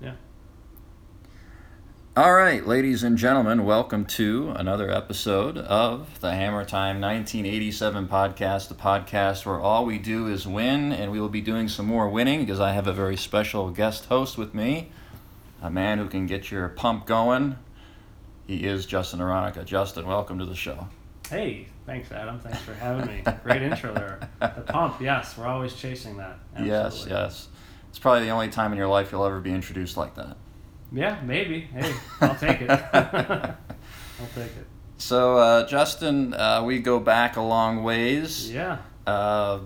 Yeah. All right, ladies and gentlemen, welcome to another episode of the Hammer Time 1987 podcast, the podcast where all we do is win, and we will be doing some more winning because I have a very special guest host with me, a man who can get your pump going. He is Justin Aronica. Justin, welcome to the show. Hey, thanks, Adam. Thanks for having me. Great intro there. The pump, yes, we're always chasing that. Yes, Absolutely. yes. It's probably the only time in your life you'll ever be introduced like that. Yeah, maybe. Hey, I'll take it. I'll take it. So, uh, Justin, uh, we go back a long ways Yeah, uh,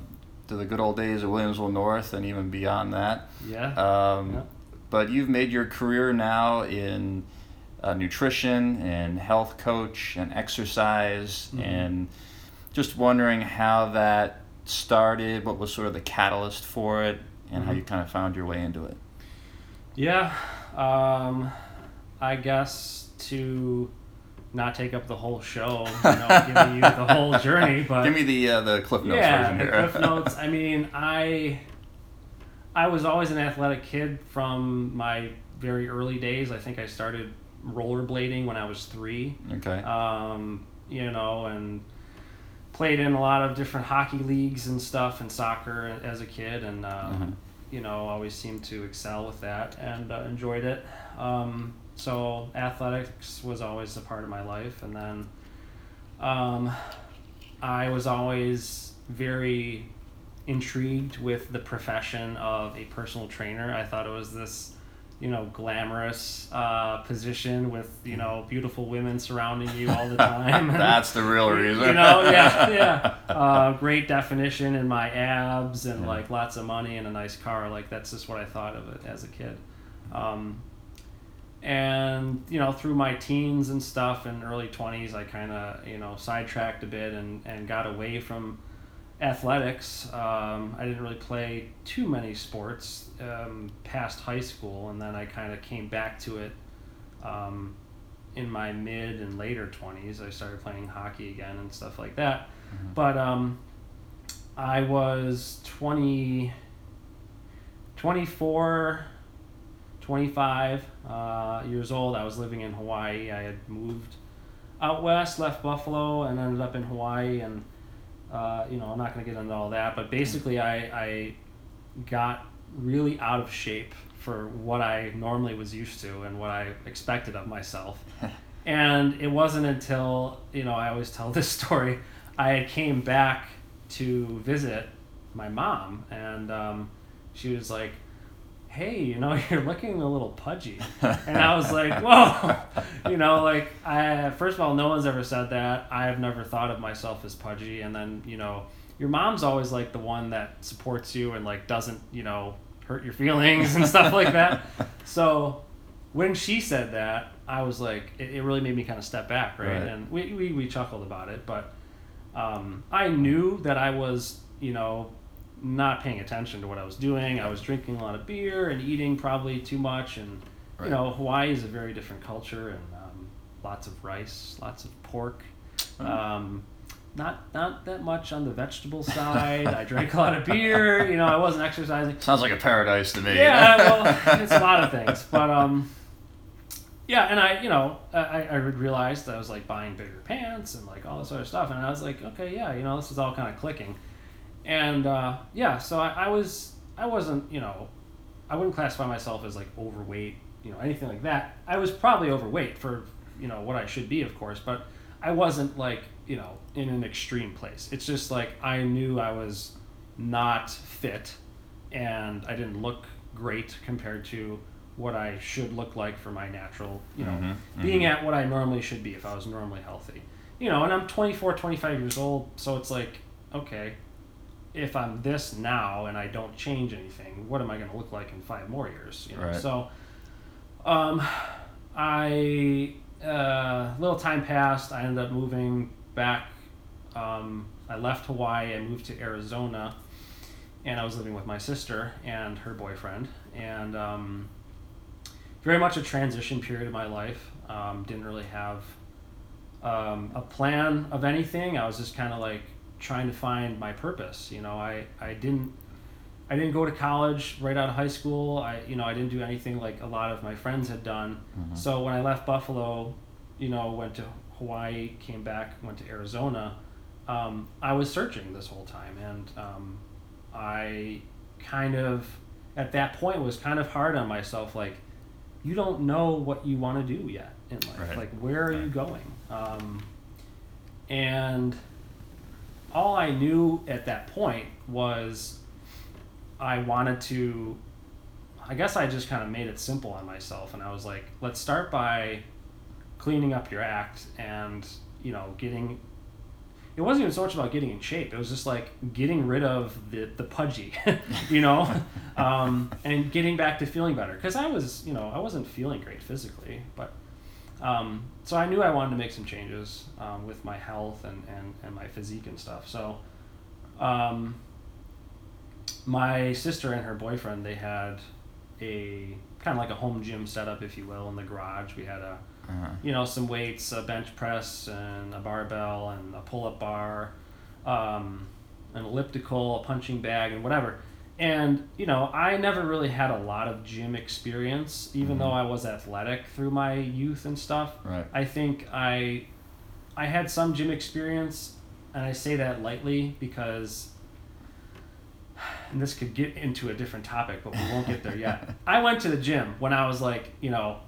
to the good old days of Williamsville North and even beyond that. yeah. Um, Yeah. But you've made your career now in uh, nutrition and health coach and exercise, Mhm. and just wondering how that started, what was sort of the catalyst for it, and how Mhm. you kind of found your way into it. Yeah, um, I guess to not take up the whole show, you know, giving you the whole journey, but Give me the uh, the Cliff Notes yeah, version the here. Cliff Notes. I mean, I I was always an athletic kid from my very early days. I think I started rollerblading when I was three. okay. Um, you know, and played in a lot of different hockey leagues and stuff and soccer as a kid, and um, Mhm. you know, always seemed to excel with that and uh, enjoyed it. Um, so athletics was always a part of my life, and then um, I was always very intrigued with the profession of a personal trainer. I thought it was this, you know, glamorous uh, position with you know beautiful women surrounding you all the time. That's the real reason. You know, yeah, yeah. Uh, great definition in my abs and Yeah. like lots of money and a nice car. Like that's just what I thought of it as a kid. Um, and you know, through my teens and stuff and early twenties, I kind of you know sidetracked a bit and and got away from athletics. Um, I didn't really play too many sports um, past high school, and then I kind of came back to it um, in my mid and later 20s. I started playing hockey again and stuff like that. Mhm. But um, I was 20, 24, 25 uh, years old. I was living in Hawaii. I had moved out west, left Buffalo, and ended up in Hawaii. And, uh, you know, I'm not going to get into all that, but basically, I, I got really out of shape for what I normally was used to and what I expected of myself. and it wasn't until, you know, I always tell this story, I came back to visit my mom, and um, she was like, hey, you know, you're looking a little pudgy. And I was like, whoa, you know, like I first of all, no one's ever said that. I have never thought of myself as pudgy. And then you know, your mom's always like the one that supports you and like doesn't you know hurt your feelings and stuff like that. So when she said that, I was like, it, it really made me kind of step back, right? Right. And we, we we chuckled about it, but um, I knew that I was you know not paying attention to what I was doing. I was drinking a lot of beer and eating probably too much, and Right. you know Hawaii is a very different culture and um, lots of rice, lots of pork. Oh. Um, not not that much on the vegetable side. I drank a lot of beer. You know, I wasn't exercising. Sounds like a paradise to me. Yeah, well, it's a lot of things, but um, yeah, and I, you know, I, I realized I was like buying bigger pants and like all this other stuff, and I was like, okay, yeah, you know, this is all kind of clicking, and uh, yeah, so I, I was, I wasn't, you know, I wouldn't classify myself as like overweight, you know, anything like that. I was probably overweight for, you know, what I should be, of course, but I wasn't like, you know, in an extreme place. It's just like I knew I was not fit and I didn't look great compared to what I should look like for my natural, you know, Mhm, being mhm. at what I normally should be if I was normally healthy. You know, and I'm 24, 25 years old, so it's like, okay, if I'm this now and I don't change anything, what am I going to look like in five more years? You know? Right. So, um, I uh, little time passed. I ended up moving back. Um, I left Hawaii. I moved to Arizona, and I was living with my sister and her boyfriend. And um, very much a transition period of my life. Um, didn't really have um, a plan of anything. I was just kind of like trying to find my purpose. You know, I, I didn't I didn't go to college right out of high school. I you know I didn't do anything like a lot of my friends had done. Mhm. So when I left Buffalo, you know, went to Hawaii, came back, went to Arizona. Um, I was searching this whole time, and um, I kind of at that point was kind of hard on myself. Like, you don't know what you want to do yet in life. Right. Like, where are you going? Um, and all I knew at that point was I wanted to. I guess I just kind of made it simple on myself, and I was like, let's start by cleaning up your act and you know getting. It wasn't even so much about getting in shape. It was just like getting rid of the the pudgy, you know, um, and getting back to feeling better. Because I was, you know, I wasn't feeling great physically, but um, so I knew I wanted to make some changes um, with my health and, and, and my physique and stuff. So um, my sister and her boyfriend, they had a kind of like a home gym setup, if you will, in the garage. We had a, Uh-huh. you know, some weights, a bench press, and a barbell, and a pull-up bar, um, an elliptical, a punching bag, and whatever. And you know, I never really had a lot of gym experience, even Mhm. though I was athletic through my youth and stuff. Right. I think I, I had some gym experience, and I say that lightly because, and this could get into a different topic, but we won't get there yet. I went to the gym when I was like, you know,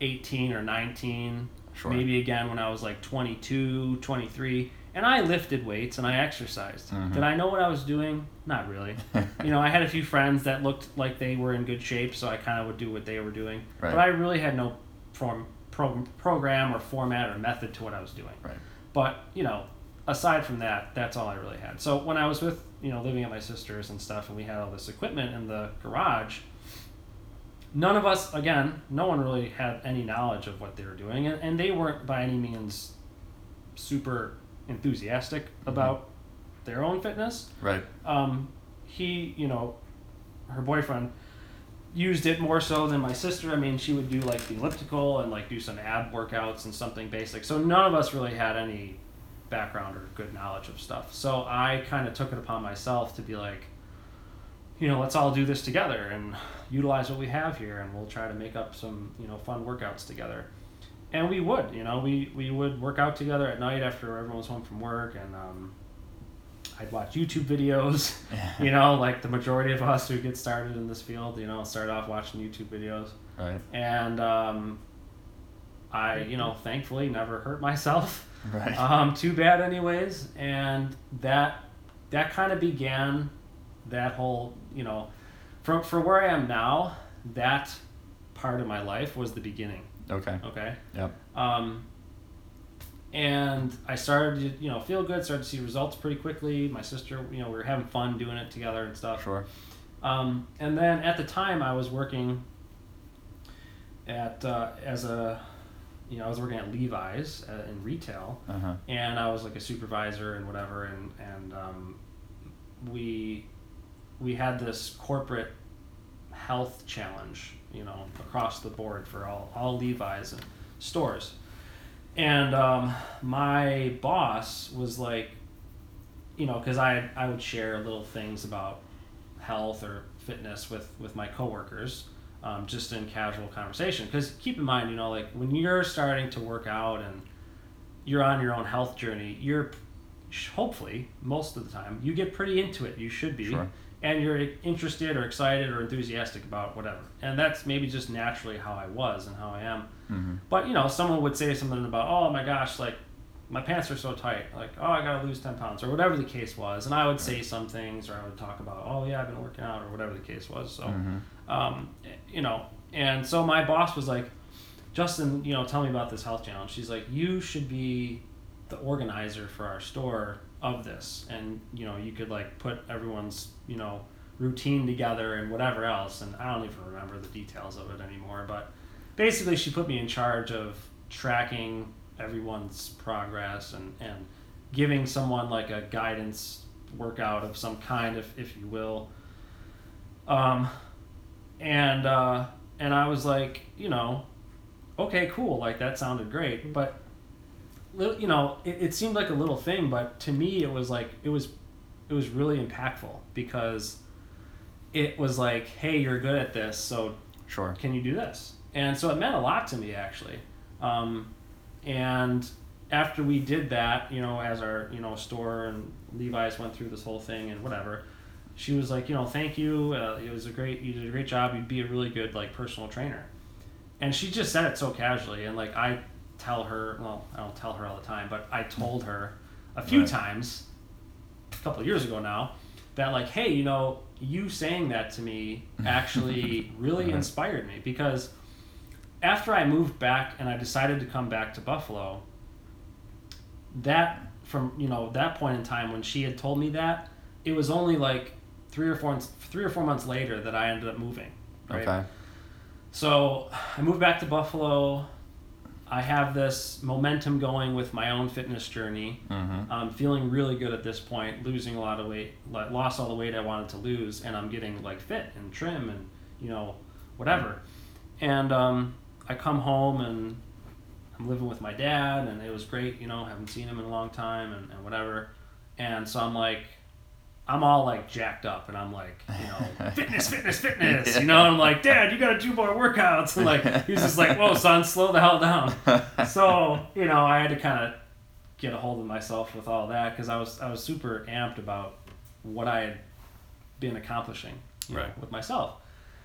18 or 19, Sure. maybe again when I was like 22, 23, and I lifted weights and I exercised. Mhm. Did I know what I was doing? Not really. you know, I had a few friends that looked like they were in good shape, so I kind of would do what they were doing. Right. But I really had no form, pro, program or format or method to what I was doing. Right. But you know, aside from that, that's all I really had. So when I was with you know living at my sister's and stuff, and we had all this equipment in the garage, none of us again, no one really had any knowledge of what they were doing, and, and they weren't by any means super enthusiastic about their own fitness Right. um, he, you know, her boyfriend used it more so than my sister. I mean, she would do like the elliptical and like do some ab workouts and something basic. So none of us really had any background or good knowledge of stuff. So I kind of took it upon myself to be like, you know, let's all do this together and utilize what we have here, and we'll try to make up some, you know, fun workouts together. And we would, you know, we, we would work out together at night after everyone was home from work, and um, I'd watch YouTube videos. you know, like the majority of us who get started in this field, you know, start off watching YouTube videos. Right. And um, I, you know, thankfully never hurt myself. Right. Um, too bad, anyways. And that that kind of began that whole, you know, from for where I am now. That part of my life was the beginning. Okay. Okay. Yep. Um, and I started to, you know, feel good, started to see results pretty quickly. My sister, you know, we were having fun doing it together and stuff. Sure. Um, and then at the time, I was working at uh, as a, you know, I was working at Levi's uh, in retail, Uh huh. and I was like a supervisor and whatever, and and um, we we had this corporate health challenge, you know, across the board for all all Levi's stores, and um, my boss was like, you know, because I I would share little things about health or fitness with with my coworkers um, just in casual conversation. Because keep in mind you know like when you're starting to work out and you're on your own health journey you're hopefully most of the time you get pretty into it. You should be. Sure. And you're interested or excited or enthusiastic about whatever and that's maybe just naturally how i was and how i am Mm-hmm. but you know, someone would say something about, "Oh my gosh, like my pants are so tight," like, "Oh, I gotta lose ten pounds," or whatever the case was, and I would say some things, or I would talk about, "Oh yeah, I've been working out," or whatever the case was. So, Mm-hmm. um, you know, and so my boss was like, "Justin, you know, tell me about this health challenge." She's like, "You should be the organizer for our store of this, and you know, you could like put everyone's, you know." routine together and whatever else. And i don't even remember the details of it anymore. But basically she put me in charge of tracking everyone's progress and, and giving someone like a guidance workout of some kind if, if you will. Um, and uh, and i was like you know okay cool. Like that sounded great. But you know it, it seemed like a little thing but to me it was like it was it was really impactful because it was like, hey, you're good at this, so Sure. can you do this? And so it meant a lot to me actually. Um, and after we did that, you know, as our you know store and Levi's went through this whole thing and whatever, she was like, you know, thank you. Uh, it was a great, you did a great job. You'd be a really good like personal trainer. And she just said it so casually, and like I tell her, well, I don't tell her all the time, but I told her a few Right. times, a couple of years ago now, that like, hey, you know, you saying that to me actually really Right. inspired me because after I moved back and I decided to come back to Buffalo, that from you know that point in time when she had told me that, it was only like three or four three or four months later that I ended up moving. Right? Okay. So I moved back to Buffalo. I have this momentum going with my own fitness journey. Mm-hmm. I'm feeling really good at this point, losing a lot of weight, like, lost all the weight I wanted to lose, and I'm getting like fit and trim and you know whatever. And um, I come home and I'm living with my dad, and it was great. You know, haven't seen him in a long time and, and whatever. And so I'm like, I'm all like jacked up, and I'm like, you know, fitness, fitness, fitness. You know, I'm like, Dad, you got to do more workouts. And like, he's just like, Whoa, son, slow the hell down. So you know, I had to kind of get a hold of myself with all that because I was I was super amped about what I had been accomplishing you know, with myself.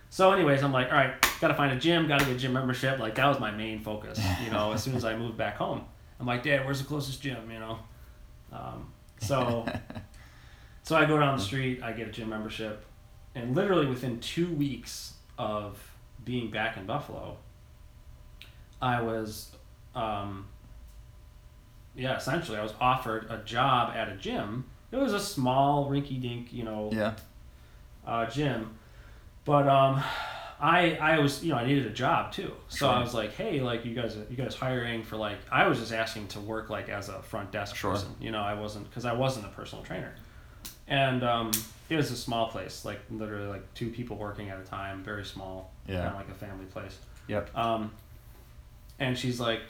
So, anyways, I'm like, all right, got to find a gym, got to get a gym membership. Like that was my main focus. You know, as soon as I moved back home, I'm like, Dad, where's the closest gym? You know, um, so so I go down the street, I get a gym membership, and literally within two weeks of being back in Buffalo, I was, um, yeah, essentially, I was offered a job at a gym. It was a small, rinky-dink, you know, yeah. uh, gym, but um, I I was you know I needed a job too, so I was like, hey, like you guys you guys hiring for like I was just asking to work like as a front desk Sure. person, you know I wasn't because I wasn't a personal trainer, and um, it was a small place, like literally like two people working at a time, very small, Yeah. kind of like a family place. Yep. Um, and she's like,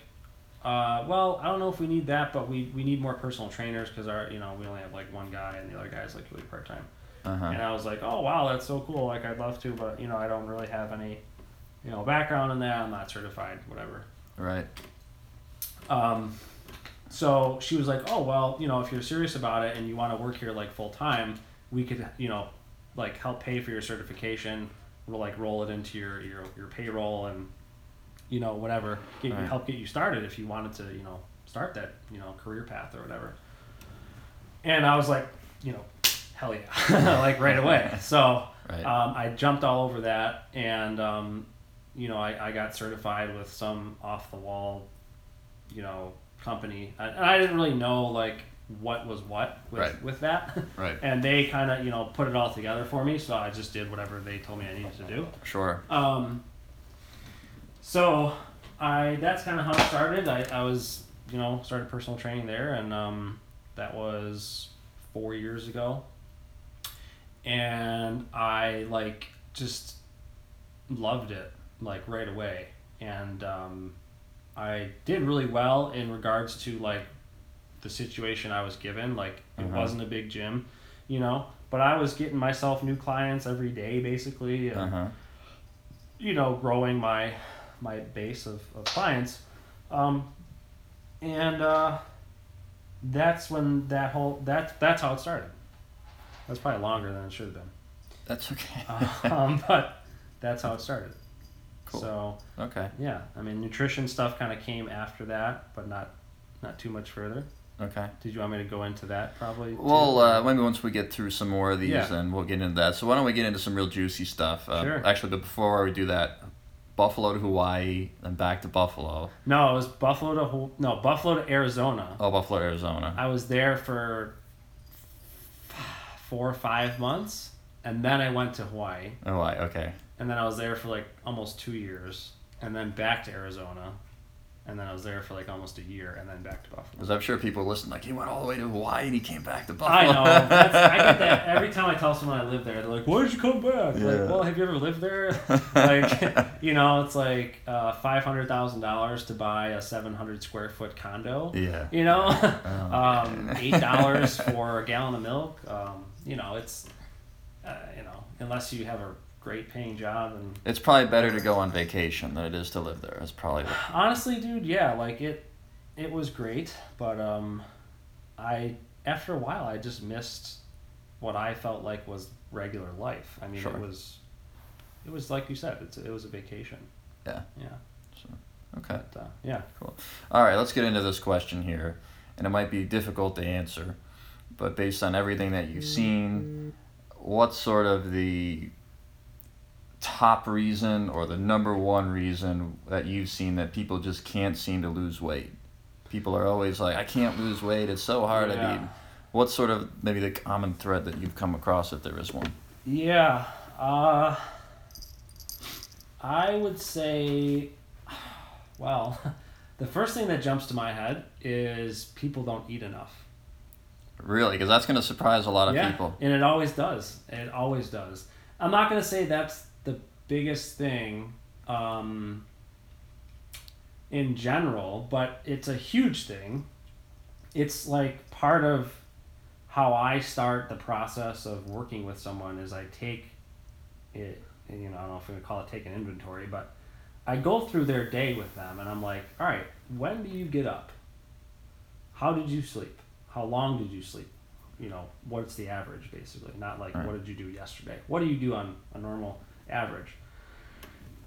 uh, well, I don't know if we need that, but we, we need more personal trainers because our you know we only have like one guy and the other guy's like really part time. Uh-huh. And I was like, oh wow, that's so cool. Like I'd love to, but you know I don't really have any, you know, background in that. I'm not certified, whatever. Right. Um, so she was like, oh well, you know, if you're serious about it and you want to work here like full time, we could you know, like help pay for your certification. We'll like roll it into your your, your payroll and you know whatever get, Right. help get you started if you wanted to you know start that you know career path or whatever. And I was like, you know, hell yeah, like right away. So Right. um, I jumped all over that, and um, you know, I, I got certified with some off the wall, you know, company, and and I didn't really know like what was what with, Right. with that, Right. and they kind of you know put it all together for me, so I just did whatever they told me I needed to do. Sure. Um, so I that's kind of how it started. I, I was you know started personal training there, and um, that was four years ago. And I like just loved it like right away, and um, I did really well in regards to like the situation I was given. Like it Uh-huh. wasn't a big gym, you know, but I was getting myself new clients every day basically. And, Uh-huh. you know, growing my my base of, of clients. Um, and uh, that's when that whole that that's how it started. That's probably longer than it should have been. That's okay. um, but that's how it started. Cool. So okay. yeah, I mean nutrition stuff kind of came after that, but not not too much further. Okay. Did you want me to go into that probably? Well, uh, maybe once we get through some more of these, Yeah. then we'll get into that. So why don't we get into some real juicy stuff? Um, Sure. Actually, but before we do that, Buffalo to Hawaii, then back to Buffalo. no, it was Buffalo to no Buffalo to Arizona. Oh, Buffalo, Arizona. I was there for four or five months, and then I went to Hawaii, Hawaii, okay. And then I was there for like almost two years, and then back to Arizona, and then I was there for like almost a year, and then back to Buffalo. Because I'm sure people listen like he went all the way to Hawaii and he came back to Buffalo. I know. That's, I get that every time I tell someone I live there. They're like, "Why did you come back?" Yeah. Like, well, have you ever lived there? like, you know, it's like uh, five hundred thousand dollars to buy a seven hundred square foot condo. yeah. You know, Oh, um, eight dollars for a gallon of milk. Um, you know, it's uh, you know, unless you have a great paying job and It's probably better to go on vacation than it is to live there. That's probably honestly, dude, yeah, like it, it was great, but um, I after a while I just missed what I felt like was regular life. I mean, Sure. it was, it was like you said, it's it was a vacation. Yeah. Yeah. okay. But, uh, yeah. Cool. All right, let's get into this question here, and it might be difficult to answer, but based on everything that you've seen, what's sort of the top reason or the number one reason that you've seen that people just can't seem to lose weight? People are always like, I can't lose weight. It's so hard. I Yeah. mean, what's sort of maybe the common thread that you've come across if there is one? Yeah. Uh, I would say, well, the first thing that jumps to my head is people don't eat enough. Really, because that's going to surprise a lot of yeah, people. and it always does. It always does. I'm not gonna say that's biggest thing um, in general, but it's a huge thing. It's like part of how I start the process of working with someone is I take it, you know, I don't know if we would call it take an inventory, but I go through their day with them and I'm like, all right, when do you get up? How did you sleep? How long did you sleep? You know, what's the average basically? Not like Right. what did you do yesterday? What do you do on a normal average?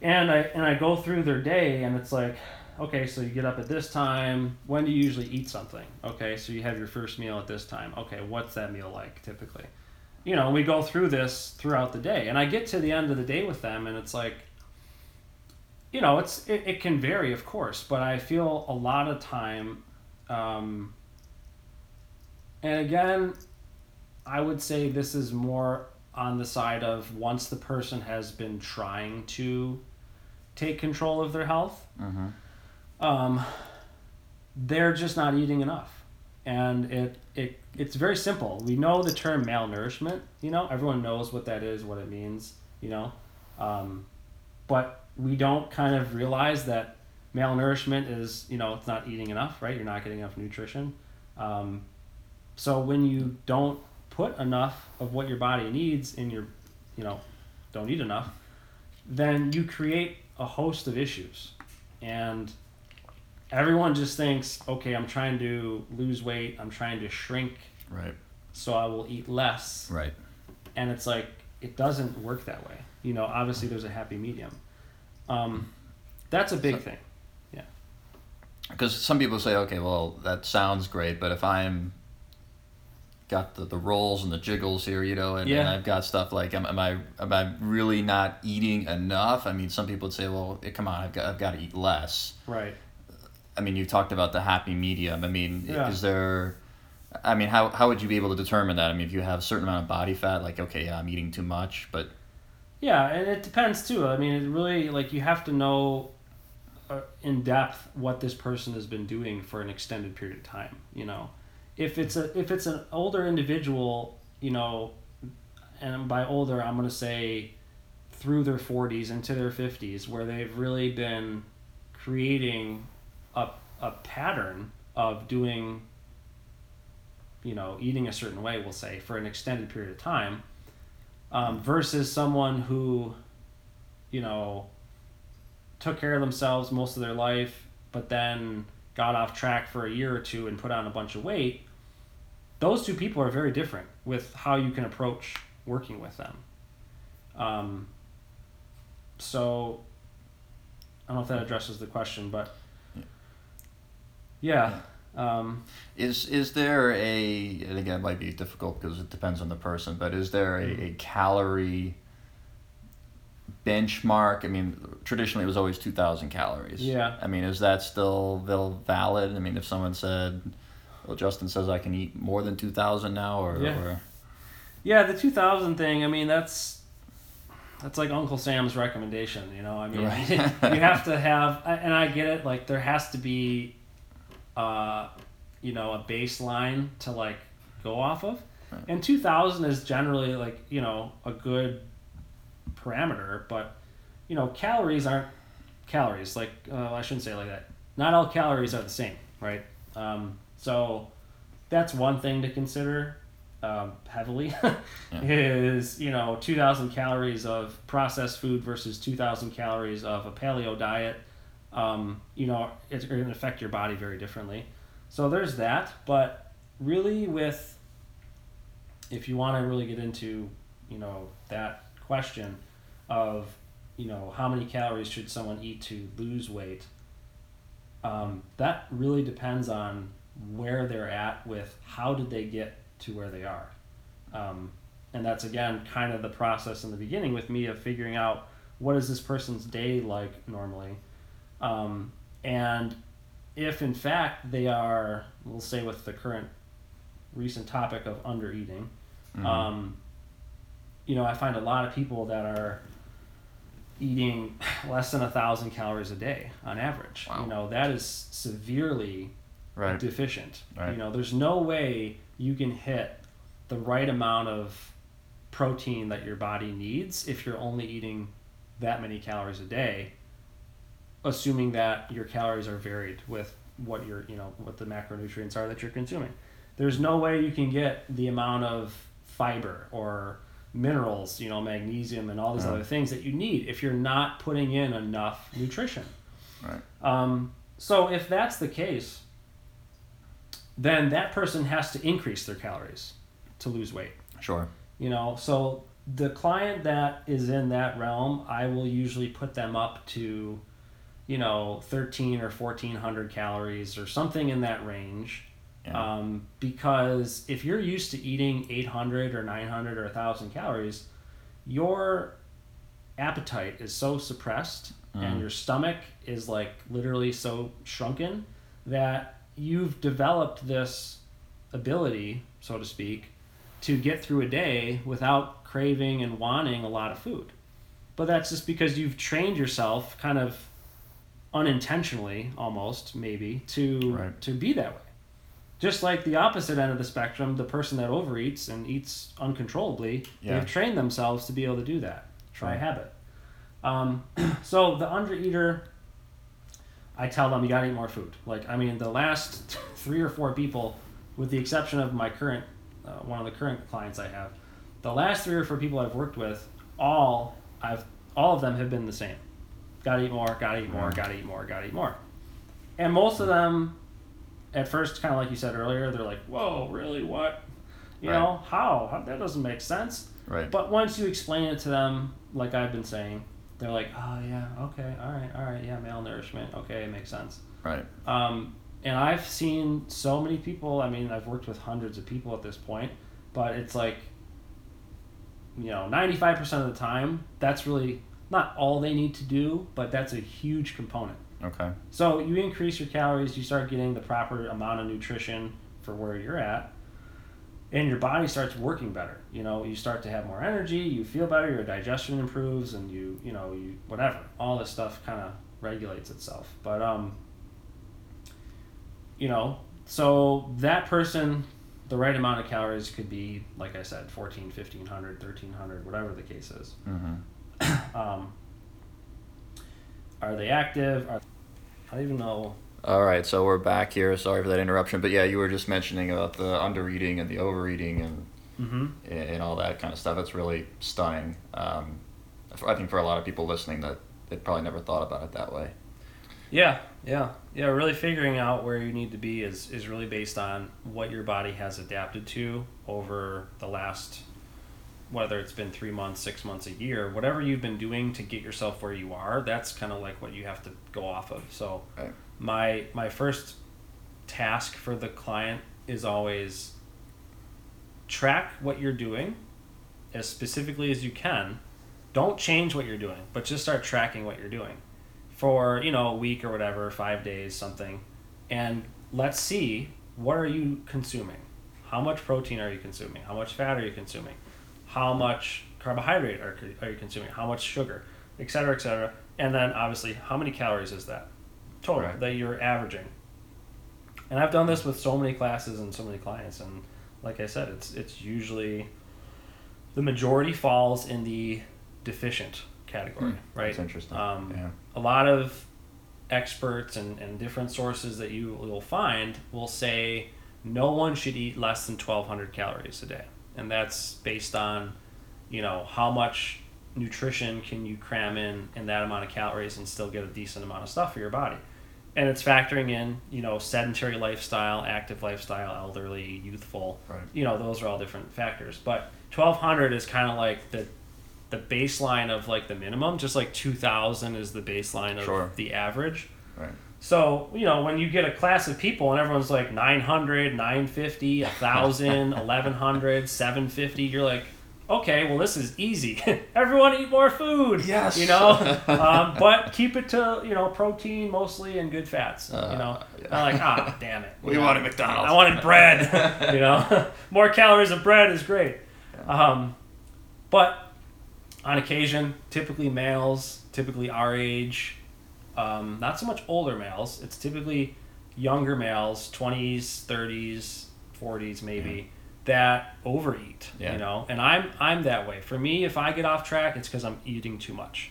And I and I go through their day and it's like, okay, so you get up at this time. When do you usually eat something? Okay, so you have your first meal at this time. Okay, what's that meal like typically? You know, we go through this throughout the day. And I get to the end of the day with them and it's like you know, it's it, it can vary, of course, but I feel a lot of time um, and again, I would say this is more on the side of once the person has been trying to take control of their health, Mm-hmm. um, they're just not eating enough. And it, it it's very simple. We know the term malnourishment, you know, everyone knows what that is, what it means, you know. Um, but we don't kind of realize that malnourishment is, you know, it's not eating enough, right? You're not getting enough nutrition. Um, so when you don't put enough of what your body needs in your, you know, don't eat enough, then you create a host of issues. And everyone just thinks, okay, I'm trying to lose weight, I'm trying to shrink, Right. so I will eat less. Right. And it's like, it doesn't work that way. You know, obviously there's a happy medium. Um, that's a big So- thing. Yeah. Because some people say, okay, well, that sounds great, but if I'm got the, the rolls and the jiggles here, you know, and, and I've got stuff like, am, am I am I really not eating enough? I mean, some people would say, well, eh, come on, I've got I've got to eat less. Right. I mean, you talked about the happy medium. I mean, Yeah. is there? I mean, how how would you be able to determine that? I mean, if you have a certain amount of body fat, like, okay, yeah, I'm eating too much, but Yeah, and it depends too. I mean, it really like you have to know uh, in depth what this person has been doing for an extended period of time. You know, if it's a if it's an older individual, you know, and by older I'm gonna say through their 40s into their 50s, where they've really been creating a a pattern of doing. You know, eating a certain way, we'll say, for an extended period of time um, versus someone who, you know, took care of themselves most of their life, but then got off track for a year or two and put on a bunch of weight. Those two people are very different with how you can approach working with them. Um, so, I don't know if that addresses the question, but yeah. Um, Is is there a and again it might be difficult because it depends on the person, but is there a, a calorie benchmark? I mean, traditionally it was always two thousand calories. Yeah. I mean, is that still still valid? I mean, if someone said, "Well, Justin says I can eat more than two thousand now," or, Yeah. or Yeah, the 2000 thing, I mean, that's that's like Uncle Sam's recommendation, you know? I mean, Right. you have to have and I get it, like there has to be uh, you know, a baseline to like go off of. Right. And 2000 is generally like, you know, a good parameter, but you know, calories aren't calories. Like uh, I shouldn't say it like that. Not all calories are the same, right? Um, so that's one thing to consider. um, heavily is you know 2,000 calories of processed food versus 2,000 calories of a paleo diet. Um, you know, it's going to affect your body very differently. So there's that. But really, with if you want to really get into you know that question of you know how many calories should someone eat to lose weight um, that really depends on where they're at with how did they get to where they are um, and that's again kind of the process in the beginning with me of figuring out what is this person's day like normally um, and if in fact they are we'll say with the current recent topic of under eating Mhm. um, you know i find a lot of people that are eating less than a thousand calories a day on average Wow. you know that is severely right. deficient. Right. You know, there's no way you can hit the right amount of protein that your body needs if you're only eating that many calories a day, assuming that your calories are varied with what your you know what the macronutrients are that you're consuming. There's no way you can get the amount of fiber or minerals, you know, magnesium and all these Yeah. other things that you need if you're not putting in enough nutrition. Right. Um, so if that's the case, then that person has to increase their calories to lose weight. Sure. You know, so the client that is in that realm, I will usually put them up to, you know, thirteen or fourteen hundred calories or something in that range. Yeah. Um, because if you're used to eating 800 or 900 or 1,000 calories, your appetite is so suppressed Mhm. and your stomach is like literally so shrunken that you've developed this ability, so to speak, to get through a day without craving and wanting a lot of food. But that's just because you've trained yourself kind of unintentionally almost maybe to Right. to be that way. Just like the opposite end of the spectrum, the person that overeats and eats uncontrollably, Yeah. they've trained themselves to be able to do that Try Sure. habit. Um, so the undereater, I tell them you gotta eat more food. Like I mean, the last three or four people, with the exception of my current, uh, one of the current clients I have, the last three or four people I've worked with, all I've all of them have been the same. Gotta eat more. Gotta eat more. Gotta eat more. Gotta eat more. And most of them, at first, kind of like you said earlier, they're like, "Whoa, really? What? You Right. know how? how? That doesn't make sense." Right. But once you explain it to them, like I've been saying, they're like, "Oh yeah, okay, all right, all right, yeah, malnourishment, okay, it makes sense." Right. Um, and I've seen so many people. I mean, I've worked with hundreds of people at this point, but it's like, you know, ninety-five percent of the time, that's really not all they need to do, but that's a huge component. Okay. So you increase your calories, you start getting the proper amount of nutrition for where you're at, and your body starts working better. You know, you start to have more energy, you feel better, your digestion improves, and you, you know, you whatever. All this stuff kind of regulates itself. But um, you know, so that person, the right amount of calories could be, like I said, 14, 1500, 1300, whatever the case is. Mm-hmm. Um, are they active? Are, I don't even know. All right, so we're back here. Sorry for that interruption, but yeah, you were just mentioning about the undereating and the overeating and Mm-hmm. and all that kind of stuff. It's really stunning. Um, I think for a lot of people listening, that they probably never thought about it that way. Yeah, yeah, yeah. Really figuring out where you need to be is is really based on what your body has adapted to over the last, whether it's been three months, six months, a year, whatever you've been doing to get yourself where you are. That's kind of like what you have to go off of. So, Right. my my first task for the client is always track what you're doing as specifically as you can. Don't change what you're doing, but just start tracking what you're doing for, you know, a week or whatever, 5 days, something. And let's see what are you consuming? How much protein are you consuming? How much fat are you consuming? How much carbohydrate are, are you consuming? How much sugar, et cetera, et cetera. And then obviously, how many calories is that total Right. that you're averaging? And I've done this with so many classes and so many clients, and like I said, it's it's usually the majority falls in the deficient category, right? That's interesting. Um, yeah. a lot of experts and, and different sources that you will find will say no one should eat less than 1,200 calories a day, and that's based on, you know, how much nutrition can you cram in in that amount of calories and still get a decent amount of stuff for your body and it's factoring in you know sedentary lifestyle active lifestyle elderly youthful Right. you know those are all different factors but 1200 is kind of like the the baseline of like the minimum just like 2000 is the baseline of Sure. the average Right. So you know when you get a class of people and everyone's like 900 950 1000 1100 750 you're like okay well this is easy. Everyone eat more food Yes. you know? Um, but keep it to you know protein mostly and good fats you Uh, know? yeah. Not like ah damn it. We you know, wanted McDonald's. i wanted bread you know? More calories of bread is great. Um, but on occasion typically males typically our age um, not so much older males. It's typically younger males 20s 30s 40s maybe that overeat Yeah. you know? And i'm i'm that way. For me if i get off track it's because i'm eating too much.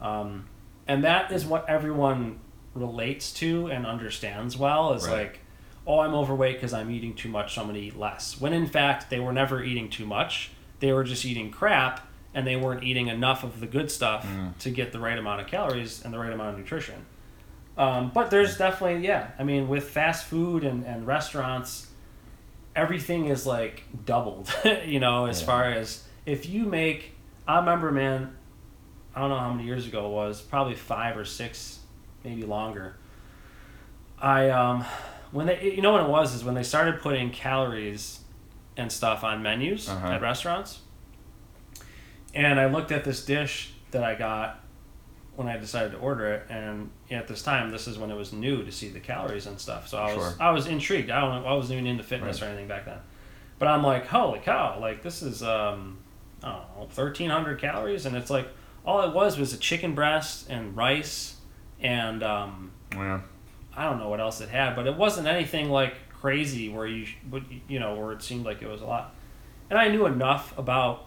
Um, and that is what everyone relates to and understands well is Right. like oh i'm overweight because i'm eating too much so i'm going to eat less. When in fact they were never eating too much. They were just eating crap and they weren't eating enough of the good stuff Mm. to get the right amount of calories and the right amount of nutrition um, but there's definitely yeah i mean with fast food and, and restaurants everything is like doubled you know as Yeah. far as if you make i remember man i don't know how many years ago it was probably five or six maybe longer i um when they you know what it was is when they started putting calories and stuff on menus Uh-huh. at restaurants and i looked at this dish that i got when I decided to order it, and at this time, this is when it was new to see the calories and stuff. So I was Sure. I was intrigued. I don't I wasn't even into fitness Right. or anything back then, but I'm like, holy cow! Like this is um, I don't know, thirteen hundred calories, and it's like all it was was a chicken breast and rice, and um, Yeah. I don't know what else it had, but it wasn't anything like crazy where you would you know where it seemed like it was a lot. And I knew enough about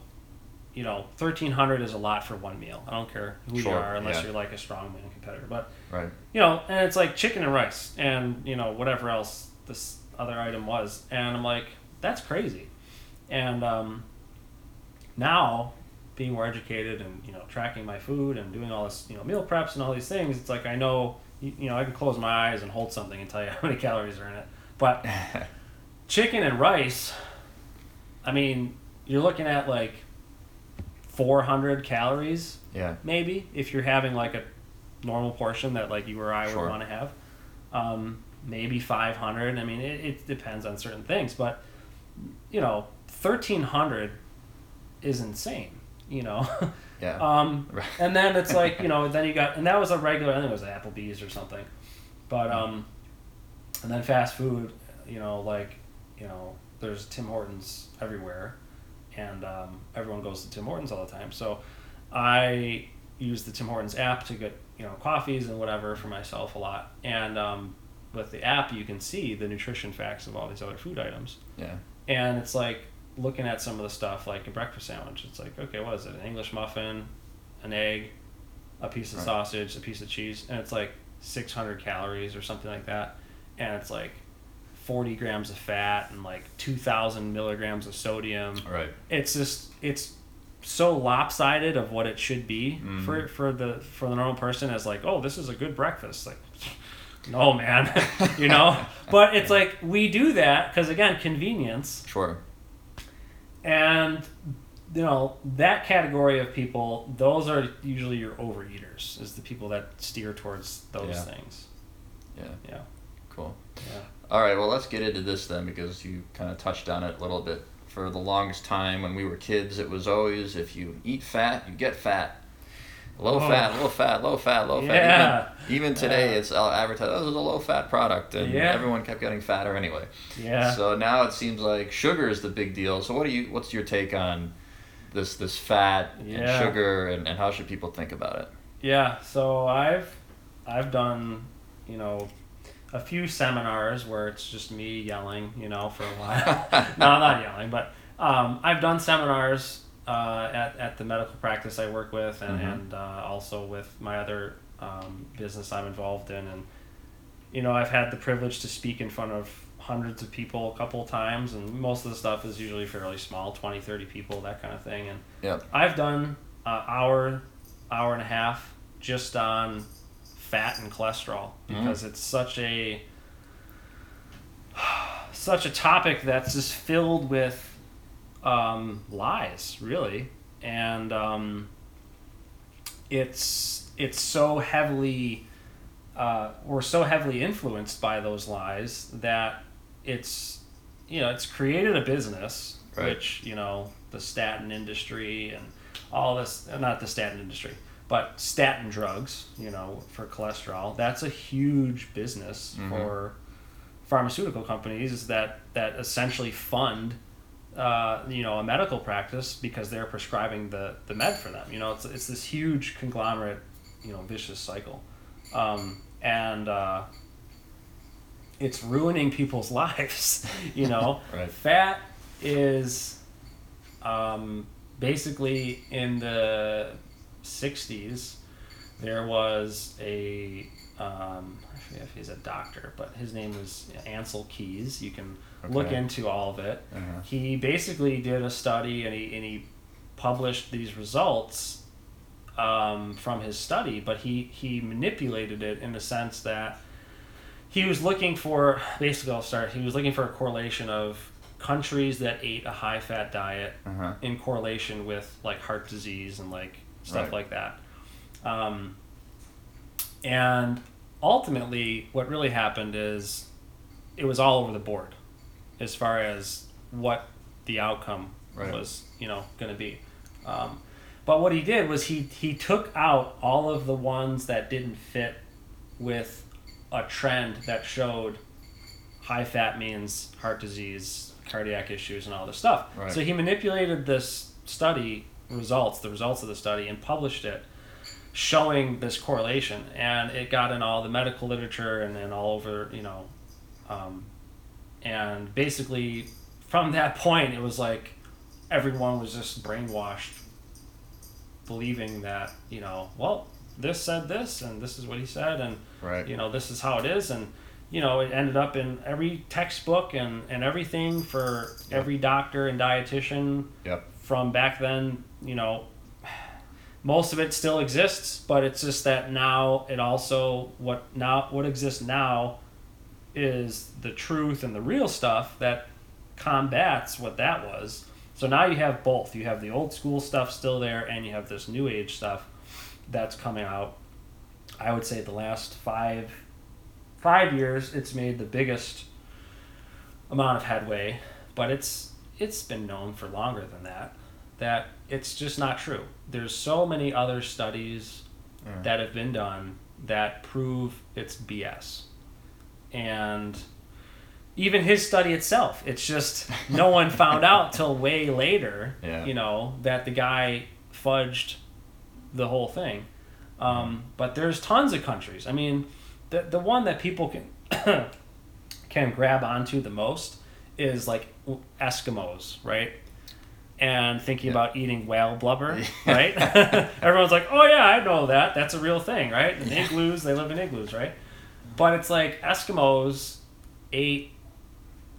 you know thirteen hundred is a lot for one meal. I don't care who Sure, you are unless yeah. you're like a strongman competitor, but Right. you know, and it's like chicken and rice and you know whatever else this other item was, and I'm like that's crazy, and um, now being more educated and you know tracking my food and doing all this you know meal preps and all these things, it's like I know you, you know I can close my eyes and hold something and tell you how many calories are in it, but chicken and rice, I mean you're looking at like 400 calories yeah. maybe if you're having like a normal portion that like you or I Sure. would want to have. Um, maybe 500. I mean, it, it depends on certain things, but you know, 1300 is insane, you know. Yeah. um, and then it's like, you know, then you got, and that was a regular, I think it was Applebee's or something. But, um, and then fast food, you know, like, you know, there's Tim Hortons everywhere, and um, everyone goes to Tim Hortons all the time. So I use the Tim Hortons app to get, you know, coffees and whatever for myself a lot. And um, with the app, you can see the nutrition facts of all these other food items. yeah. And it's like looking at some of the stuff, like a breakfast sandwich. It's like, okay, what is it? An English muffin, an egg, a piece of Right. sausage, a piece of cheese, and it's like 600 calories or something like that. And it's like 40 grams of fat and like 2,000 milligrams of sodium. Right. It's just, it's so lopsided of what it should be Mhm. for, for the for the normal person as like, oh, this is a good breakfast. Like, no, man, you know. But it's like we do that because again, convenience Sure. and you know that category of people those are usually your overeaters is the people that steer towards those Yeah. things Yeah. yeah Cool. yeah All right, well, let's get into this then because you kind of touched on it a little bit. For the longest time when we were kids, it was always if you eat fat, you get fat. Low Oh. fat, low fat, low fat, low Yeah. fat. Even, even today, Yeah. it's uh, advertised, oh, this is a low fat product, and Yeah. everyone kept getting fatter anyway. yeah So now it seems like sugar is the big deal. So what do you? What's your take on this this fat and sugar, and, and how should people think about it? yeah so i've i've done you know a few seminars where it's just me yelling you know for a while no i'm not yelling but um, i've done seminars uh, at, at the medical practice i work with and, Mhm. and uh, also with my other um, business i'm involved in and you know, I've had the privilege to speak in front of hundreds of people a couple of times, and most of the stuff is usually fairly small 20, 30 people, that kind of thing. And Yep. I've done an hour, hour and a half just on fat and cholesterol because it's such a such a topic that's just filled with um, lies, really, and um, it's it's so heavily uh, we're so heavily influenced by those lies that it's you know it's created a business Right. which you know the statin industry and all this not the statin industry but statin drugs you know for cholesterol that's a huge business Mhm. for pharmaceutical companies that that essentially fund uh, you know a medical practice because they're prescribing the the med for them you know it's, it's this huge conglomerate you know vicious cycle um, and uh, it's ruining people's lives you know Right. fat is um, basically in the 60s there was a um, I forget if he's a doctor, but his name was Ancel Keys. You can look into all of it. Uh-huh. He basically did a study and he, and he published these results um, from his study, but he, he manipulated it in the sense that he was looking for basically I'll start he was looking for a correlation of countries that ate a high fat diet Uh-huh. in correlation with like heart disease and like stuff Right. like that. Um, and ultimately, what really happened is it was all over the board as far as what the outcome Right. was, you know, going to be. Um, but what he did was he he took out all of the ones that didn't fit with a trend that showed high fat means heart disease, cardiac issues, and all this stuff. Right. So he manipulated this study results, the results of the study, and published it, showing this correlation, and it got in all the medical literature and then all over, you know, um, and basically from that point, it was like everyone was just brainwashed, believing that you know, well, this said this, and this is what he said, and Right. you know this is how it is and you know it ended up in every textbook and, and everything for every doctor and dietitian Yep. From back then you know most of it still exists but it's just that now it also what now what exists now is the truth and the real stuff that combats what that was. So now you have both. You have the old school stuff still there and you have this new age stuff that's coming out. I would say the last five five years it's made the biggest amount of headway, but it's it's been known for longer than that that it's just not true. There's so many other studies that have been done that prove it's BS. And even his study itself, it's just no one found out till way later, Yeah. you know, that the guy fudged the whole thing. Um, but there's tons of countries. I mean, the the one that people can can grab onto the most is like Eskimos, right? And thinking Yeah. about eating whale blubber, right? Everyone's like, "Oh yeah, I know that. That's a real thing, right?" And igloos, they live in igloos, right? But it's like Eskimos ate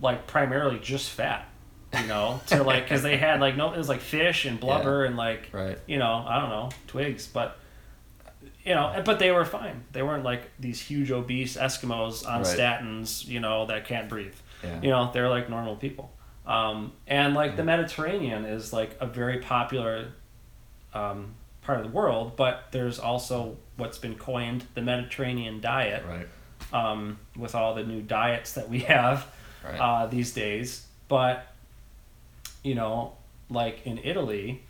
like primarily just fat, you know, to like because they had like no, it was like fish and blubber and like Right. you know, I don't know, twigs, but you know, but they were fine. They weren't like these huge obese Eskimos on Right. statins, you know, that can't breathe. Yeah. You know, they're like normal people. Um, and like the Mediterranean is like a very popular um, part of the world, but there's also what's been coined the Mediterranean diet Right. um, with all the new diets that we have Right. uh, these days. But you know, like in Italy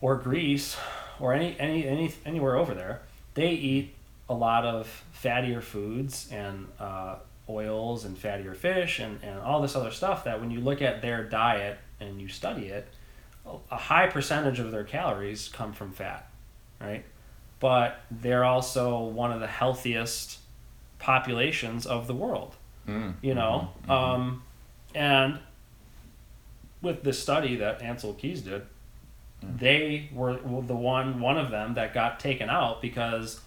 or Greece or any any any anywhere over there, they eat a lot of fattier foods and uh, oils and fattier fish and, and all this other stuff that when you look at their diet and you study it, a high percentage of their calories come from fat, right? But they're also one of the healthiest populations of the world Mm. you know Mhm. um, and with this study that ancel keys did Mm. they were the one one of them that got taken out because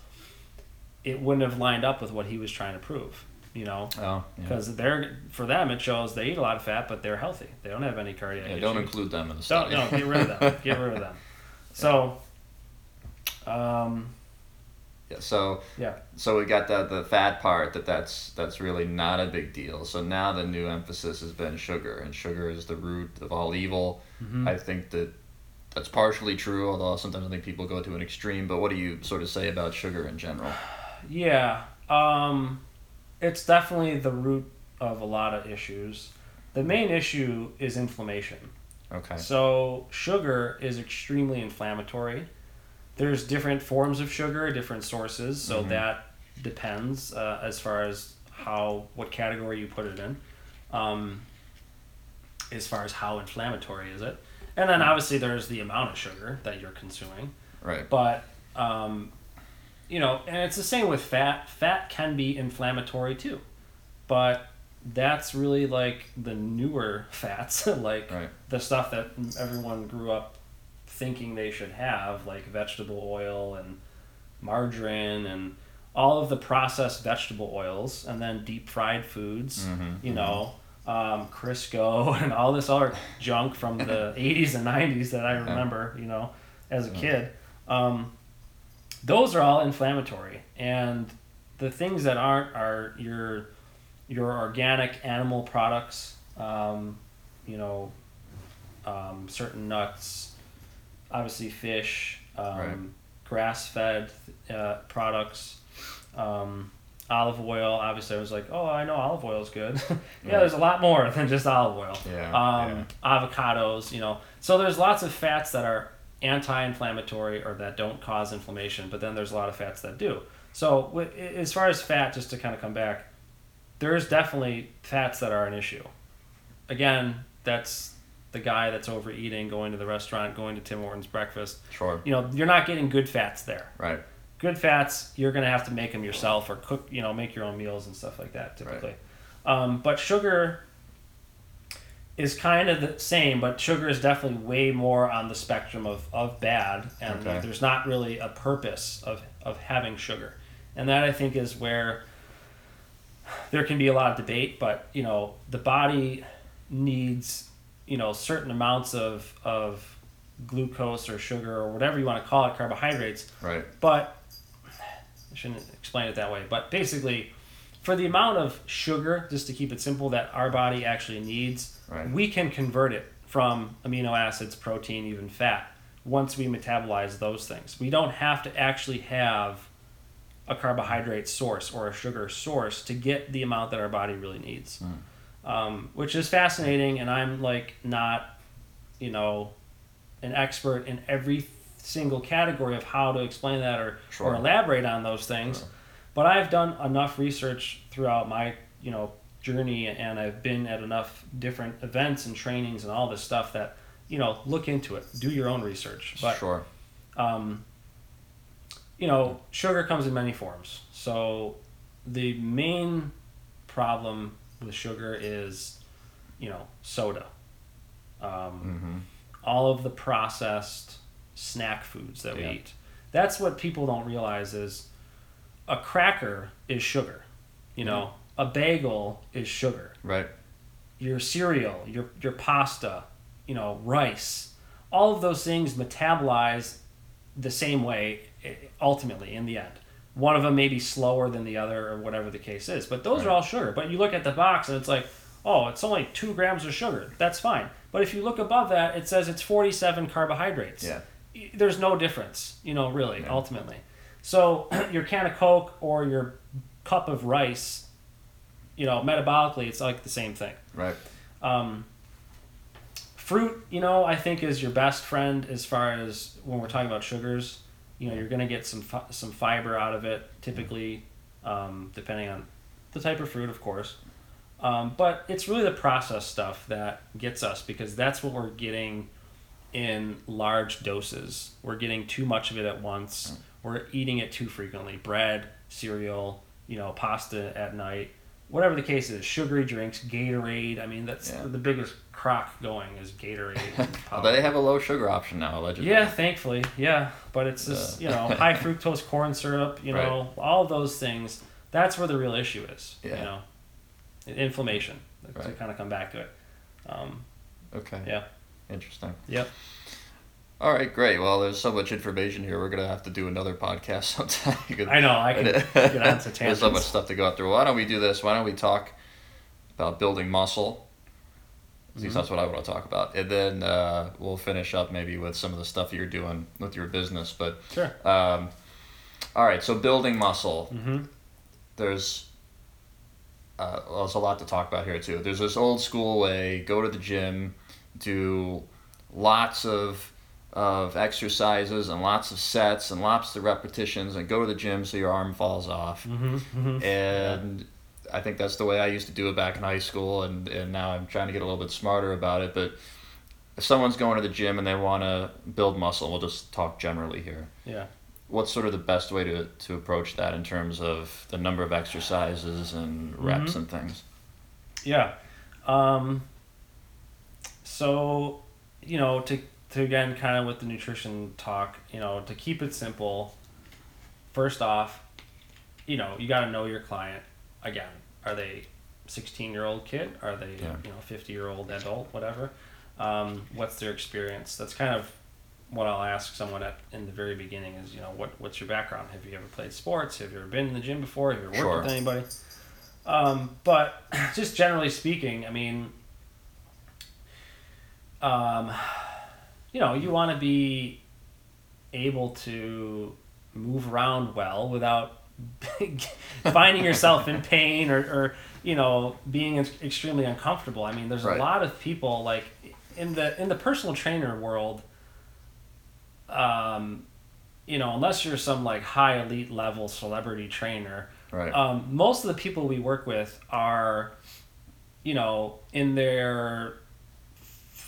it wouldn't have lined up with what he was trying to prove. You know, Oh, yeah. because they're for them it shows they eat a lot of fat, but they're healthy. They don't have any cardiac Yeah, issues. don't include them in the study. Don't no, get rid of them. get rid of them. So, um, Yeah, so yeah, so we got the the fat part that that's that's really not a big deal. So now the new emphasis has been sugar, and sugar is the root of all evil. Mhm. I think that that's partially true, although sometimes I think people go to an extreme. But what do you sort of say about sugar in general? yeah. Um, it's definitely the root of a lot of issues. The main issue is inflammation. Okay. So sugar is extremely inflammatory. There's different forms of sugar, different sources, so Mhm. that depends uh, as far as how what category you put it in. Um, as far as how inflammatory is it, and then obviously there's the amount of sugar that you're consuming. Right. But um, you know, and it's the same with fat. Fat can be inflammatory too, but that's really like the newer fats, like Right. the stuff that everyone grew up thinking they should have, like vegetable oil and margarine and all of the processed vegetable oils, and then deep fried foods. Mhm, You know, um, Crisco and all this other junk from the '80s and '90s that I remember. You know, as a kid. Um, those are all inflammatory, and the things that aren't are your your organic animal products. Um, you know, um, certain nuts, obviously fish, um, Right. grass-fed uh, products, um, olive oil. Obviously, I was like, oh, I know olive oil is good. yeah, Right. there's a lot more than just olive oil. Yeah. Um, Avocados, you know. So there's lots of fats that are anti-inflammatory or that don't cause inflammation, but then there's a lot of fats that do. So as far as fat, just to kind of come back, there's definitely fats that are an issue. Again, that's the guy that's overeating, going to the restaurant, going to Tim Hortons breakfast. Sure. You know, you're not getting good fats there. Right. Good fats, you're gonna have to make them yourself or cook. You know, make your own meals and stuff like that. Typically, um, but sugar is kind of the same, but sugar is definitely way more on the spectrum of, of bad, and Okay. there's not really a purpose of, of having sugar, and that I think is where there can be a lot of debate. But you know, the body needs you know certain amounts of of glucose or sugar or whatever you want to call it, carbohydrates. Right. But I shouldn't explain it that way. But basically, for the amount of sugar, just to keep it simple, that our body actually needs, Right. we can convert it from amino acids, protein, even fat once we metabolize those things. We don't have to actually have a carbohydrate source or a sugar source to get the amount that our body really needs, um, which is fascinating. And I'm like not, you know, an expert in every single category of how to explain that or, Sure. or elaborate on those things. Sure. But I've done enough research throughout my, you know, journey and I've been at enough different events and trainings and all this stuff that, you know, look into it. Do your own research. But sure. um, you know, sugar comes in many forms. So the main problem with sugar is, you know, soda. Um, Mm-hmm. all of the processed snack foods that we eat. That's what people don't realize is a cracker is sugar. You know, a bagel is sugar. Right. Your cereal, your your pasta, you know, rice, all of those things metabolize the same way eh, ultimately in the end. One of them may be slower than the other or whatever the case is, but those are all sugar. But you look at the box and it's like, oh, it's only two grams of sugar. That's fine. But if you look above that, it says it's 47 carbohydrates. Yeah. There's no difference, you know, really, Yeah. ultimately. So your can of Coke or your cup of rice, you know, metabolically, it's like the same thing. Right. Um, fruit, you know, I think is your best friend as far as when we're talking about sugars. You know, you're going to get some fi- some fiber out of it, typically, um, depending on the type of fruit, of course. Um, but it's really the processed stuff that gets us because that's what we're getting in large doses. We're getting too much of it at once. We're eating it too frequently. Bread, cereal, you know, pasta at night. Whatever the case is, sugary drinks, Gatorade. I mean, that's Yeah. the biggest crock going is Gatorade. Although they have a low sugar option now, allegedly. Yeah, thankfully, yeah. But it's just you know high fructose corn syrup, you Right. know, all those things. That's where the real issue is. Yeah. You know, inflammation. To kind of come back to it. Um, Okay. Yeah. Interesting. Yep. All right, great. Well, there's so much information here. We're gonna have to do another podcast sometime. Could- I know. I can get onto There's so much stuff to go through. Why don't we do this? Why don't we talk about building muscle? At least Mhm. that's what I want to talk about, and then uh, we'll finish up maybe with some of the stuff you're doing with your business. But Sure. um, all right, so building muscle. Mm-hmm. there's uh, well, there's a lot to talk about here too. There's this old school way: go to the gym, do lots of of exercises and lots of sets and lots of repetitions, and go to the gym so your arm falls off. Mm-hmm. mm-hmm. And I think that's the way I used to do it back in high school, and and now I'm trying to get a little bit smarter about it. But if someone's going to the gym and they want to build muscle, we'll just talk generally here Yeah. what's sort of the best way to, to approach that in terms of the number of exercises and reps Mhm. and things? Yeah. Um, so, you know, to, to again, kind of with the nutrition talk, you know, to keep it simple, first off, you know, you got to know your client. Again, are they 16 year old kid? Are they, Yeah. you know, 50 year old adult, whatever? Um, what's their experience? That's kind of what I'll ask someone at in the very beginning is, you know, what what's your background? Have you ever played sports? Have you ever been in the gym before? Have you ever worked Sure. with anybody? Um, but just generally speaking, I mean, um, you know, you want to be able to move around well without finding yourself in pain or, or you know being extremely uncomfortable. I mean, there's Right. a lot of people like in the in the personal trainer world. Um, you know, unless you're some like high elite level celebrity trainer, Right. um, most of the people we work with are, you know, in their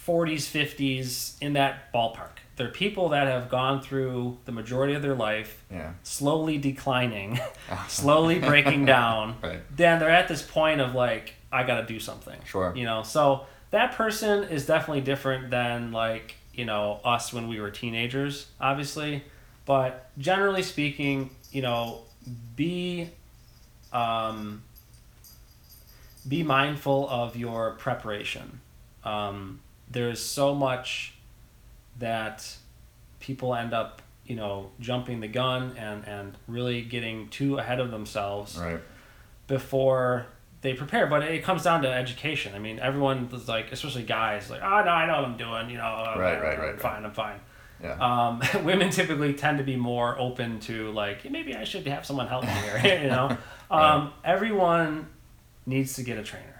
40s, 50s, in that ballpark. They're people that have gone through the majority of their life yeah. slowly declining, slowly breaking down. Right. Then they're at this point of like, I got to do something. Sure. You know, so that person is definitely different than like, you know, us when we were teenagers, obviously. But generally speaking, you know, be um, be mindful of your preparation. Um, there's so much that people end up, you know, jumping the gun and, and really getting too ahead of themselves Right. before they prepare. But it comes down to education. I mean, everyone is like, especially guys, like, oh no, I know what I'm doing. You know, uh, Right, right, I'm right, fine, I'm fine. Yeah. Um, women typically tend to be more open to like, maybe I should have someone help me here. you know, um, everyone needs to get a trainer.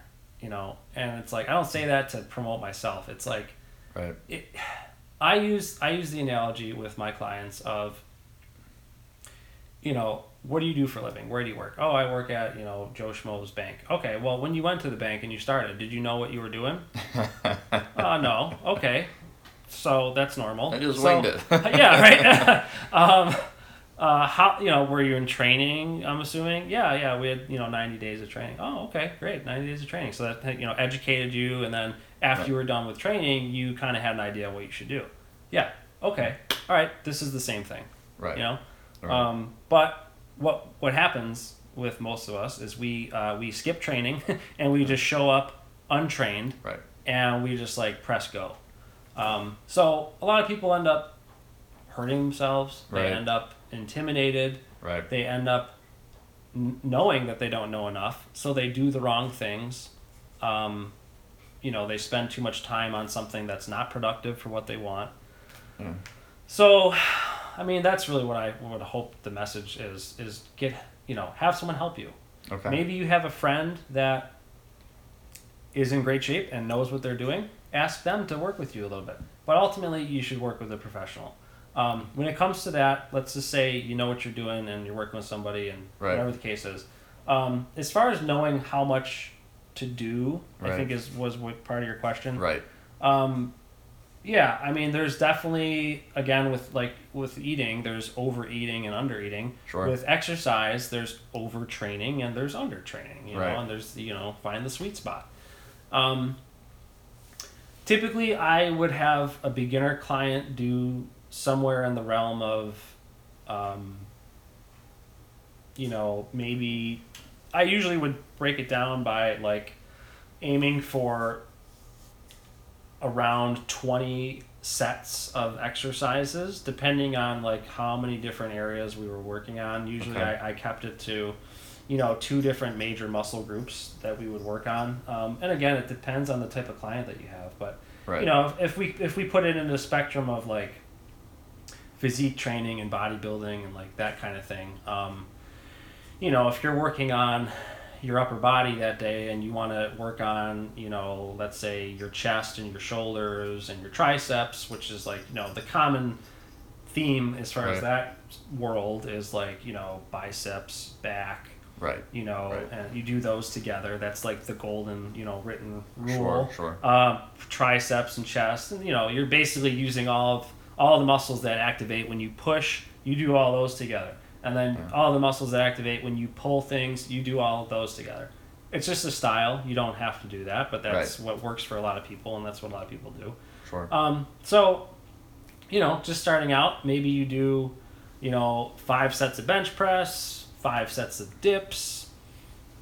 You know, and it's like I don't say that to promote myself. It's like right. it, I use I use the analogy with my clients of you know what do you do for a living? Where do you work? Oh I work at you know Joe Schmo's bank. Okay well when you went to the bank and you started did you know what you were doing? Uh, no. Okay. So that's normal. I just So- winged it. yeah right? Um, uh, how you know were you in training I'm assuming yeah yeah we had you know 90 days of training oh okay great 90 days of training so that you know educated you and then after Right. you were done with training you kind of had an idea what you should do yeah okay all right this is the same thing right. you know Right. um, but what what happens with most of us is we uh, we skip training and we just show up untrained right. and we just like press go. Um, so a lot of people end up hurting themselves. They Right. end up intimidated. Right. They end up n- knowing that they don't know enough, so they do the wrong things. Um, you know, they spend too much time on something that's not productive for what they want. Yeah. So, I mean, that's really what I would hope the message is: is get you know have someone help you. Okay. Maybe you have a friend that is in great shape and knows what they're doing. Ask them to work with you a little bit. But ultimately, you should work with a professional. Um, when it comes to that, let's just say you know what you're doing and you're working with somebody and Right. whatever the case is. Um, as far as knowing how much to do, I think is was what part of your question. Right. Um, Yeah, I mean, there's definitely again with like with eating, there's overeating and undereating. Sure. With exercise, there's overtraining and there's undertraining. You Right. know, and there's you know find the sweet spot. Um, typically, I would have a beginner client do somewhere in the realm of, um, you know, maybe I usually would break it down by like aiming for around 20 sets of exercises depending on like how many different areas we were working on usually Okay. I, I kept it to you know two different major muscle groups that we would work on um, and again it depends on the type of client that you have but Right. you know if, if we if we put it in the spectrum of like physique training and bodybuilding and like that kind of thing um, you know if you're working on your upper body that day and you want to work on you know let's say your chest and your shoulders and your triceps which is like you know the common theme as far Right. as that world is like you know biceps back Right. you know Right. and you do those together that's like the golden you know written Sure. rule Sure. uh, triceps and chest and you know you're basically using all of all the muscles that activate when you push you do all those together and then Yeah. all the muscles that activate when you pull things you do all of those together it's just a style you don't have to do that but that's what works for a lot of people and that's what a lot of people do Sure. um, so, you know, just starting out, maybe you do, you know, five sets of bench press, five sets of dips,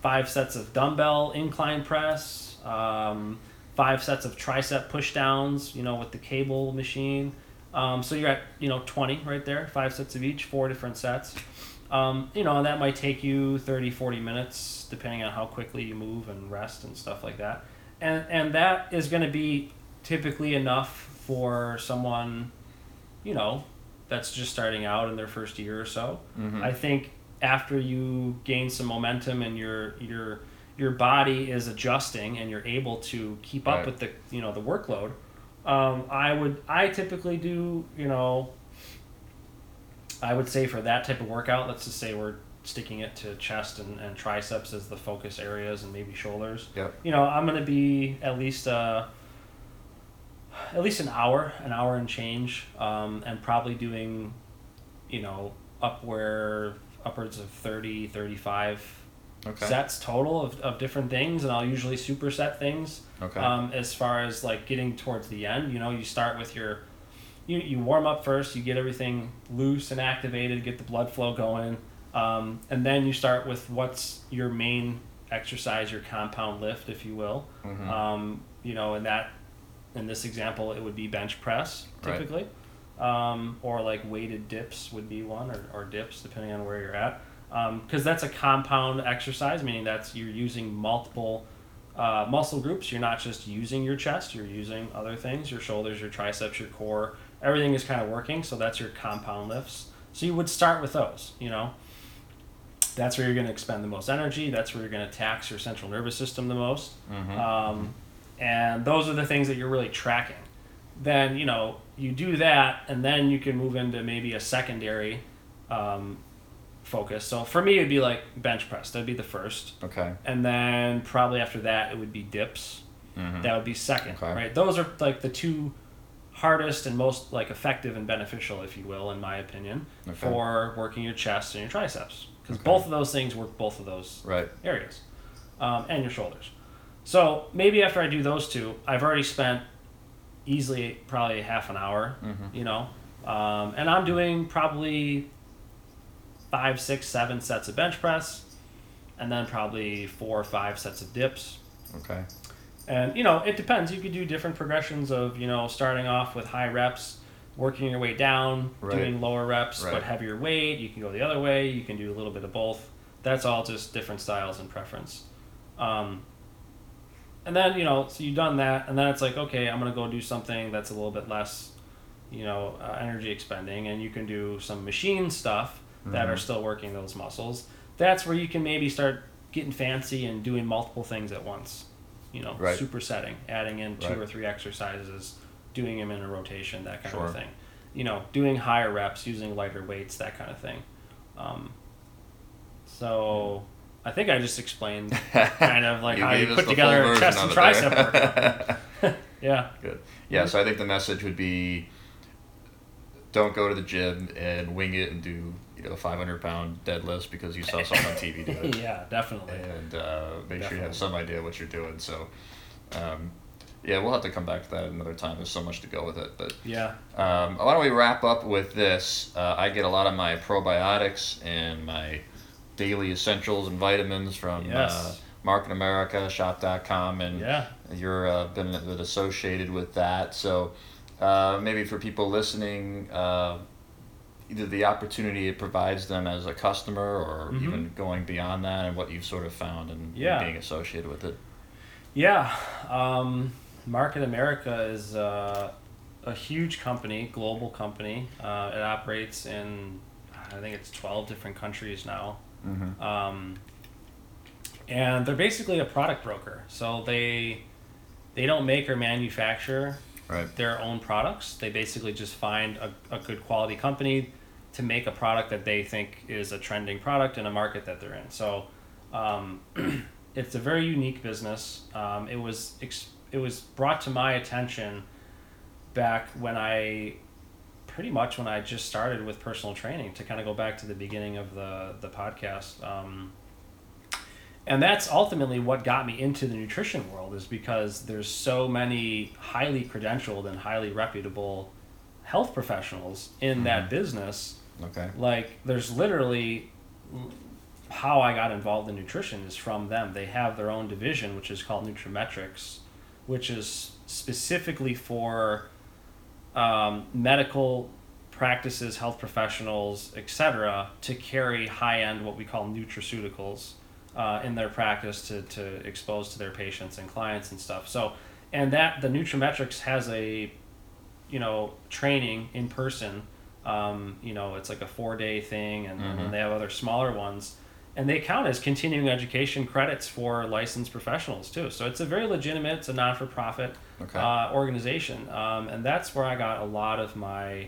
five sets of dumbbell incline press, um, five sets of tricep push downs, you know, with the cable machine. Um, so you're at, you know, 20 right there, five sets of each, four different sets. Um, you know, and that might take you 30, 40 minutes, depending on how quickly you move and rest and stuff like that. And, and that is going to be typically enough for someone, you know, that's just starting out in their first year or so. Mhm. I think after you gain some momentum and your your your body is adjusting and you're able to keep up Right. with the you know the workload, um, I would I typically do you know. I would say for that type of workout, let's just say we're sticking it to chest and, and triceps as the focus areas and maybe shoulders Yep. you know i'm going to be at least uh at least an hour an hour and change um, and probably doing you know upwhere upwards of 30 35 Okay. sets total of, of different things and i'll usually superset things Okay. um, as far as like getting towards the end you know you start with your you, you warm up first you get everything loose and activated get the blood flow going um, and then you start with what's your main exercise your compound lift if you will Mhm. um, you know in that in this example it would be bench press Right. typically um, or like weighted dips would be one or, or dips depending on where you're at because that's a compound exercise meaning that's you're using multiple uh, muscle groups. You're not just using your chest you're using other things your shoulders your triceps your core. Everything is kind of working so that's your compound lifts. So you would start with those you know? That's where you're going to expend the most energy that's where you're going to tax your central nervous system the most. Mhm. um, and those are the things that you're really tracking. Then you know you do that and then you can move into maybe a secondary um, focus so for me it'd be like bench press that'd be the first okay. and then probably after that it would be dips Mhm. that would be second Okay. right those are like the two hardest and most like effective and beneficial if you will in my opinion Okay. for working your chest and your triceps because Okay. both of those things work both of those Right. areas um, and your shoulders. So maybe after I do those two, I've already spent easily probably half an hour, Mhm. you know, um, and I'm doing probably five, six, seven sets of bench press, and then probably four or five sets of dips. Okay. And you know, it depends. You could do different progressions of you know starting off with high reps, working your way down, Right. doing lower reps Right. but heavier weight. You can go the other way. You can do a little bit of both. That's all just different styles and preference. Um, and then you know, so you've done that, and then it's like, okay, I'm gonna go do something that's a little bit less, you know, uh, energy expending, and you can do some machine stuff that are Mhm. still working those muscles. That's where you can maybe start getting fancy and doing multiple things at once. You know, Right. supersetting, adding in two Right. or three exercises, doing them in a rotation, that kind Sure. of thing. You know, doing higher reps, using lighter weights, that kind of thing. Um, so, I think I just explained kind of like You how you put together a chest and tricep workout. Yeah. Good. Yeah, so I think the message would be don't go to the gym and wing it and do you know 500 pound deadlifts because you saw someone on TV do it. yeah, definitely. And uh, make sure you have some idea what you're doing. So, um, yeah, we'll have to come back to that another time. There's so much to go with it. But Yeah. um, why don't we wrap up with this? Uh, I get a lot of my probiotics and my daily essentials and vitamins from Yes. uh, Market America, Shop.com, and Yeah. you're uh, been, been associated with that. So uh, maybe for people listening, uh, either the opportunity it provides them as a customer or Mhm. even going beyond that and what you've sort of found and Yeah. being associated with it. Yeah. Um, Market America is uh, a huge company, global company. Uh, it operates in, I think it's 12 different countries now. Mm-hmm. Um, and they're basically a product broker. So they they don't make or manufacture Right. their own products. They basically just find a, a good quality company to make a product that they think is a trending product in a market that they're in. So um, it's a very unique business. Um, it was ex- it was brought to my attention back when I pretty much when I just started with personal training to kind of go back to the beginning of the the podcast. Um, and that's ultimately what got me into the nutrition world is because there's so many highly credentialed and highly reputable health professionals in that business Okay. like there's literally how I got involved in nutrition is from them. They have their own division which is called nutraMetrix, which is specifically for um, medical practices, health professionals, etc., to carry high end what we call nutraceuticals uh, in their practice to, to expose to their patients and clients and stuff. So, and that the nutraMetrix has a, you know, training in person. Um, you know, it's like a four day thing, and, and Mhm. then they have other smaller ones, and they count as continuing education credits for licensed professionals too. So it's a very legitimate, it's a non for profit Okay. uh, organization, um, and that's where I got a lot of my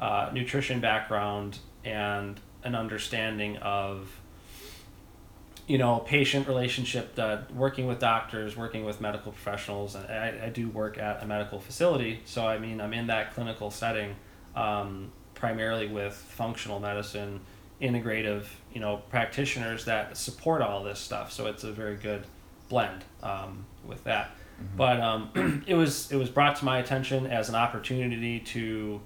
uh, nutrition background and an understanding of you know patient relationship uh, working with doctors working with medical professionals and I, I do work at a medical facility so i mean i'm in that clinical setting um, primarily with functional medicine integrative you know practitioners that support all this stuff so it's a very good blend um, with that but um, it was it was brought to my attention as an opportunity to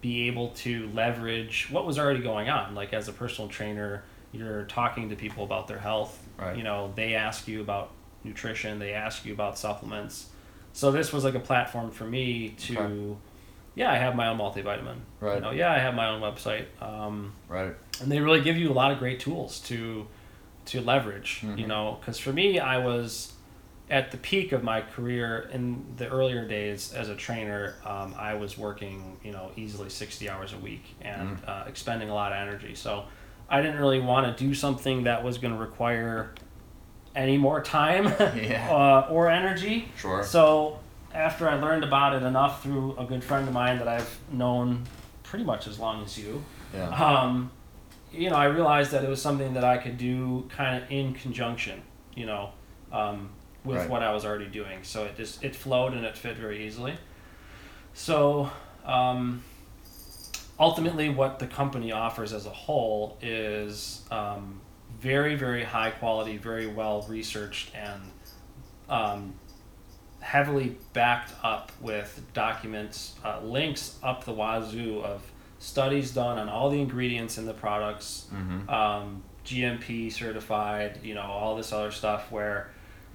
be able to leverage what was already going on. Like as a personal trainer, you're talking to people about their health. Right. You know, they ask you about nutrition, they ask you about supplements. So this was like a platform for me to, Okay. Yeah, I have my own multivitamin. Right. You know, yeah, I have my own website. Um, right. and they really give you a lot of great tools to to leverage you Mhm. know because for me i was at the peak of my career in the earlier days as a trainer um, i was working you know easily 60 hours a week and Mhm. uh, expending a lot of energy so i didn't really want to do something that was going to require any more time Yeah. uh, or energy Sure. so after I learned about it enough through a good friend of mine that I've known pretty much as long as you, yeah. um, you know, I realized that it was something that I could do kind of in conjunction, you know, um, with Right. what I was already doing. So it just it flowed and it fit very easily. So um, ultimately, what the company offers as a whole is um, very very high quality, very well researched, and um, heavily backed up with documents, uh, links up the wazoo of studies done on all the ingredients in the products, Mm-hmm. um, GMP certified, you know, all this other stuff where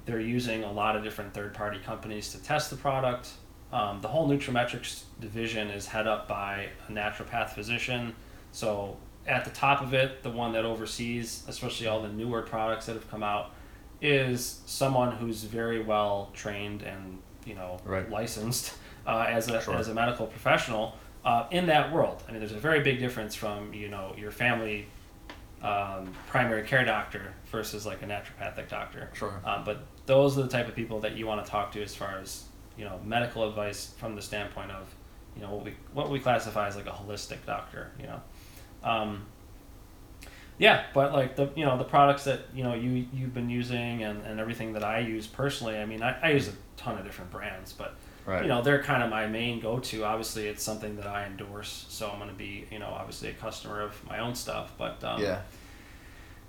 they're using a lot of different third party companies to test the product. Um, the whole nutraMetrix division is head up by a naturopath physician. So at the top of it, the one that oversees, especially all the newer products that have come out, is someone who's very well trained and you know Right. licensed uh, as a Sure. as a medical professional uh, in that world. I mean, there's a very big difference from you know your family um, primary care doctor versus like a naturopathic doctor. Sure. Um, but those are the type of people that you want to talk to as far as you know medical advice from the standpoint of you know what we what we classify as like a holistic doctor. You know. Um, yeah, but like the you know the products that you know you you've been using and, and everything that I use personally. I mean, I, I use a ton of different brands, but Right. you know they're kind of my main go-to. Obviously, it's something that I endorse, so I'm going to be you know obviously a customer of my own stuff. But um, yeah.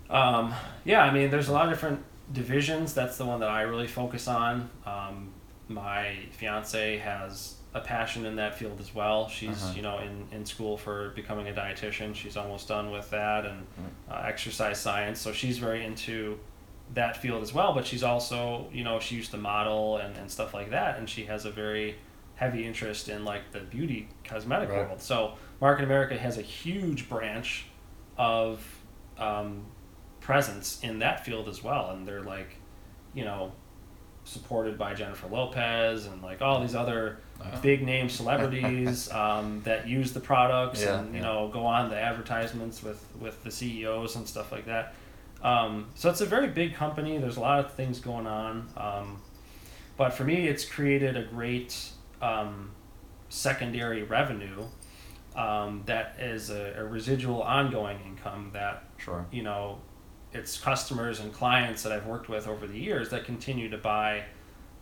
um, yeah, I mean, there's a lot of different divisions. That's the one that I really focus on. Um, my fiance has a passion in that field as well. She's Uh-huh. you know in, in school for becoming a dietitian. She's almost done with that and uh, exercise science. So she's very into that field as well. But she's also you know she used to model and, and stuff like that, and she has a very heavy interest in like the beauty cosmetic Right. world. So Market America has a huge branch of um, presence in that field as well, and they're like, you know, supported by Jennifer Lopez and like all these other Wow. big name celebrities um, that use the products Yeah, and you yeah. know go on the advertisements with with the CEOs and stuff like that. Um, so it's a very big company. There's a lot of things going on, um, but for me, it's created a great um, secondary revenue um, that is a, a residual ongoing income that Sure. you know, it's customers and clients that I've worked with over the years that continue to buy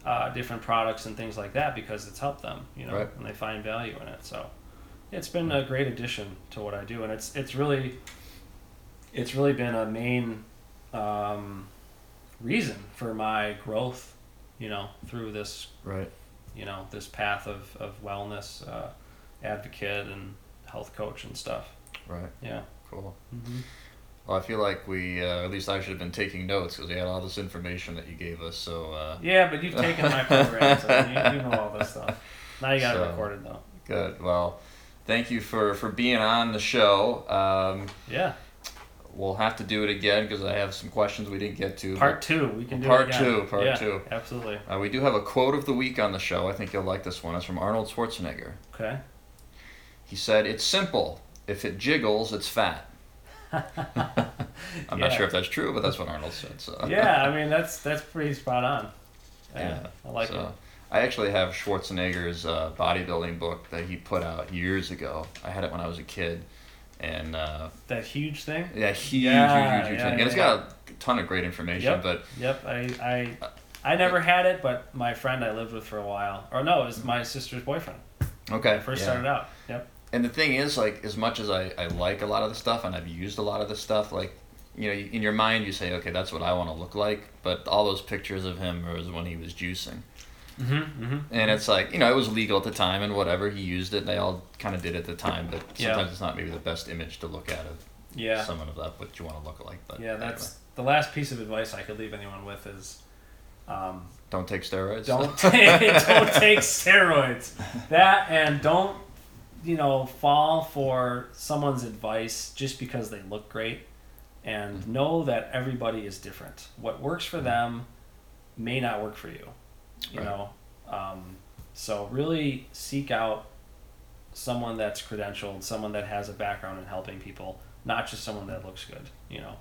uh, different products and things like that because it's helped them, you know, Right. and they find value in it. So it's been a great addition to what I do, and it's it's really it's really been a main um, reason for my growth, you know, through this Right. you know this path of of wellness uh, advocate and health coach and stuff. Right. Yeah. Cool. Mm-hmm. Well, I feel like we, uh, at least I should have been taking notes because we had all this information that you gave us. So uh, Yeah, but you've taken my program, so you, you know all this stuff. Now you got it So- recorded though. good. Well, thank you for for being on the show. Um, Yeah, we'll have to do it again because I have some questions we didn't get to. part two. We can do Part it again. two, part yeah, two. Absolutely. Uh, we do have a quote of the week on the show. I think you'll like this one. It's from Arnold Schwarzenegger. Okay. He said, "It's simple. If it jiggles, it's fat." I'm not sure if that's true, but that's what Arnold said. So Yeah, I mean that's that's pretty spot on. Yeah, Yeah, I like so, it. I actually have Schwarzenegger's uh, bodybuilding book that he put out years ago. I had it when I was a kid, and uh, That huge thing. yeah, huge, Yeah, huge, huge, yeah, thing. And it's yeah, got a ton of great information. Yep. But Yep. I I I never had it, but my friend I lived with for a while, or no, it was my sister's boyfriend. okay, I first yeah. started out. Yep. And the thing is, like, as much as I, I like a lot of the stuff and I've used a lot of the stuff, like, you know, in your mind you say, okay, that's what I want to look like. But all those pictures of him was when he was juicing. Mm-hmm. Mm-hmm. And it's like, you know, it was legal at the time and whatever. He used it. They all kind of did at the time. But Yeah. sometimes it's not maybe the best image to look at of Yeah. someone of that, what you want to look like. But Yeah, that's the last piece of advice I could leave anyone with is um. Don't take steroids. don't take don't take steroids. That and don't you know fall for someone's advice just because they look great, and know that everybody is different. What works for them may not work for you. You Right. know, um, so really seek out someone that's credentialed, someone that has a background in helping people, not just someone that looks good. You know,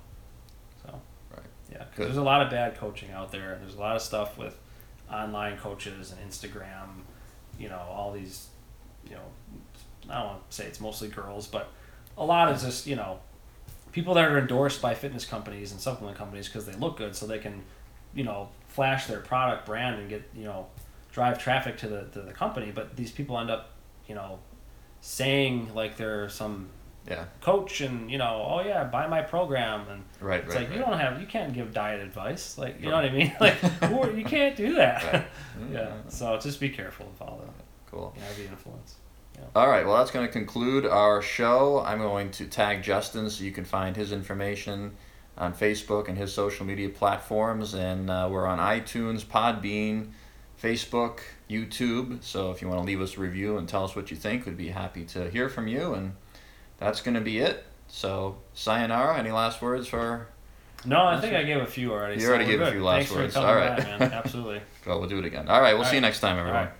so Right. yeah, 'cause there's a lot of bad coaching out there. There's a lot of stuff with online coaches and Instagram. You know, all these. You know, I don't want to say it's mostly girls, but a lot is just you know, people that are endorsed by fitness companies and supplement companies because they look good, so they can, you know, flash their product brand and get you know, drive traffic to the to the company. But these people end up, you know, saying like they're some Yeah. coach and you know, oh yeah, buy my program and Right, it's right, like right. you don't have you can't give diet advice like you know what I mean like who are- you can't do that Right. yeah so just be careful with all the Cool. yeah the influence All right, well, that's going to conclude our show. I'm going to tag Justin so you can find his information on Facebook and his social media platforms. And uh, we're on iTunes, Podbean, Facebook, YouTube. So if you want to leave us a review and tell us what you think, we'd be happy to hear from you. And that's going to be it. So, sayonara. Any last words for. no I think I gave a few already You so already gave a few last Thanks words. All right. man absolutely Well, we'll do it again. All right, we'll All see you next time, everyone. right